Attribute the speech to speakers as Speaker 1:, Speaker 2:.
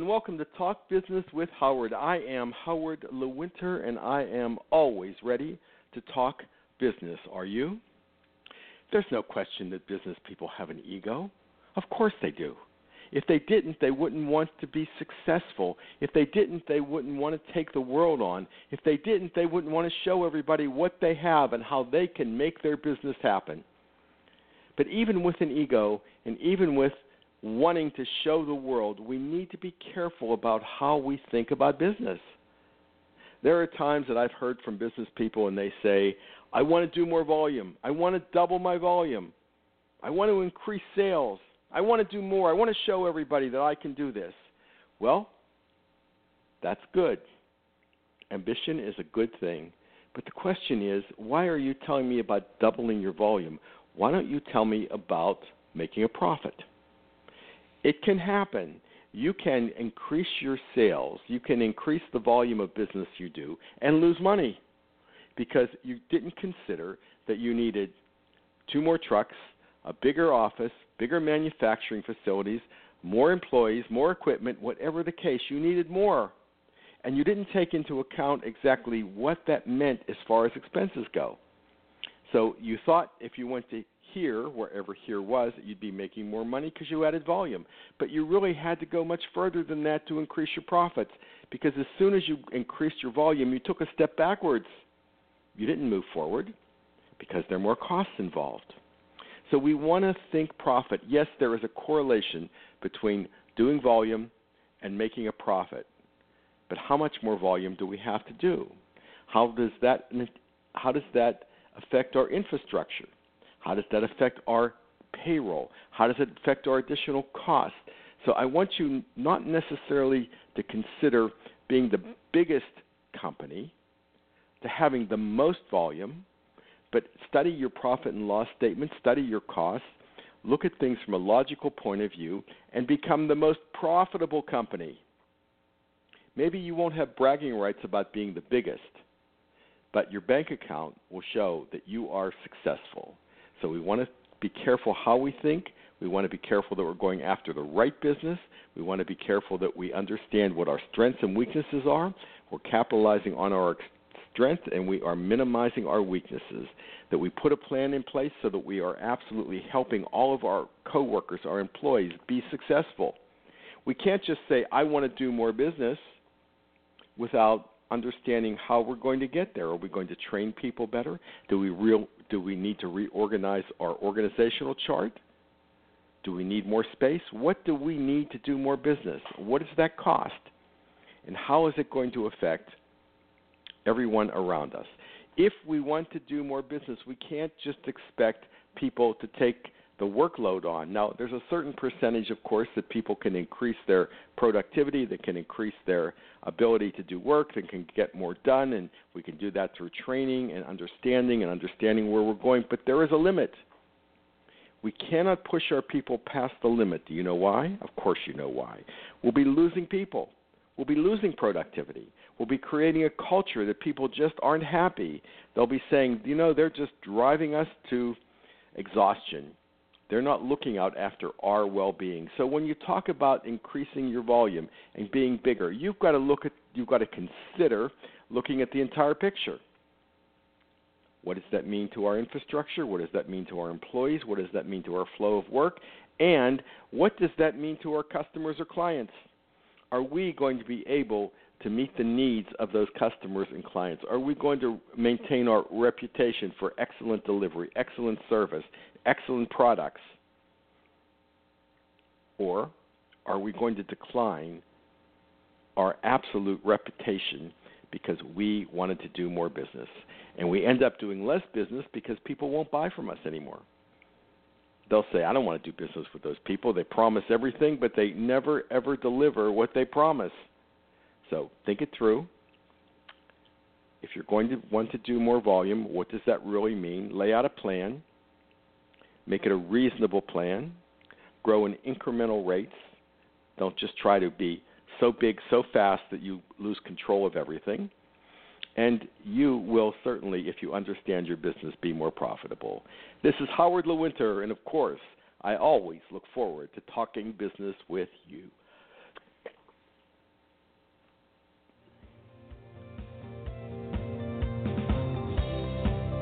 Speaker 1: And welcome to Talk Business with Howard. I am Howard Lewinter and I am always ready to talk business. Are you? There's no question that business people have an ego. Of course they do. If they didn't, they wouldn't want to be successful. If they didn't, they wouldn't want to take the world on. If they didn't, they wouldn't want to show everybody what they have and how they can make their business happen. But even with an ego and even with wanting to show the world, we need to be careful about how we think about business. There are times that I've heard from business people and they say, I want to do more volume. I want to double my volume. I want to increase sales. I want to do more. I want to show everybody that I can do this. Well, that's good. Ambition is a good thing. But the question is, why are you telling me about doubling your volume? Why don't you tell me about making a profit? It can happen. You can increase your sales, you can increase the volume of business you do, and lose money because you didn't consider that you needed two more trucks, a bigger office, bigger manufacturing facilities, more employees, more equipment, whatever the case, you needed more. And you didn't take into account exactly what that meant as far as expenses go. So you thought if you went to here, wherever here was, that you'd be making more money because you added volume. But you really had to go much further than that to increase your profits because as soon as you increased your volume, you took a step backwards. You didn't move forward because there are more costs involved. So we want to think profit. Yes, there is a correlation between doing volume and making a profit. But how much more volume do we have to do? How does that how does that affect our infrastructure? How does that affect our payroll? How does it affect our additional costs? So I want you not necessarily to consider being the biggest company, to having the most volume, but study your profit and loss statement, study your costs, look at things from a logical point of view, and become the most profitable company. Maybe you won't have bragging rights about being the biggest, but your bank account will show that you are successful. So we want to be careful how we think. We want to be careful that we're going after the right business. We want to be careful that we understand what our strengths and weaknesses are. We're capitalizing on our strengths and we are minimizing our weaknesses. That we put a plan in place so that we are absolutely helping all of our coworkers, our employees be successful. We can't just say I want to do more business without understanding how we're going to get there. Are we going to train people better? Do we real do we need to reorganize our organizational chart? Do we need more space? What do we need to do more business? What does that cost? And how is it going to affect everyone around us? If we want to do more business, we can't just expect people to take the workload on. Now, there's a certain percentage, of course, that people can increase their productivity, that can increase their ability to do work, that can get more done, and we can do that through training and understanding and understanding where we're going. But there is a limit. We cannot push our people past the limit. Do you know why? Of course, you know why. We'll be losing people. We'll be losing productivity. We'll be creating a culture that people just aren't happy. They'll be saying, you know, they're just driving us to exhaustion they're not looking out after our well-being. So when you talk about increasing your volume and being bigger, you've got to look at you've got to consider looking at the entire picture. What does that mean to our infrastructure? What does that mean to our employees? What does that mean to our flow of work? And what does that mean to our customers or clients? Are we going to be able to meet the needs of those customers and clients? Are we going to maintain our reputation for excellent delivery, excellent service, excellent products? Or are we going to decline our absolute reputation because we wanted to do more business? And we end up doing less business because people won't buy from us anymore. they'll say, I don't want to do business with those people. They promise everything, but they never, ever deliver what they promise. So think it through. If you're going to want to do more volume, what does that really mean? Lay out a plan, make it a reasonable plan, grow in incremental rates. Don't just try to be so big so fast that you lose control of everything. And you will certainly, if you understand your business, be more profitable. This is Howard Lewinter, and of course, I always look forward to talking business with you.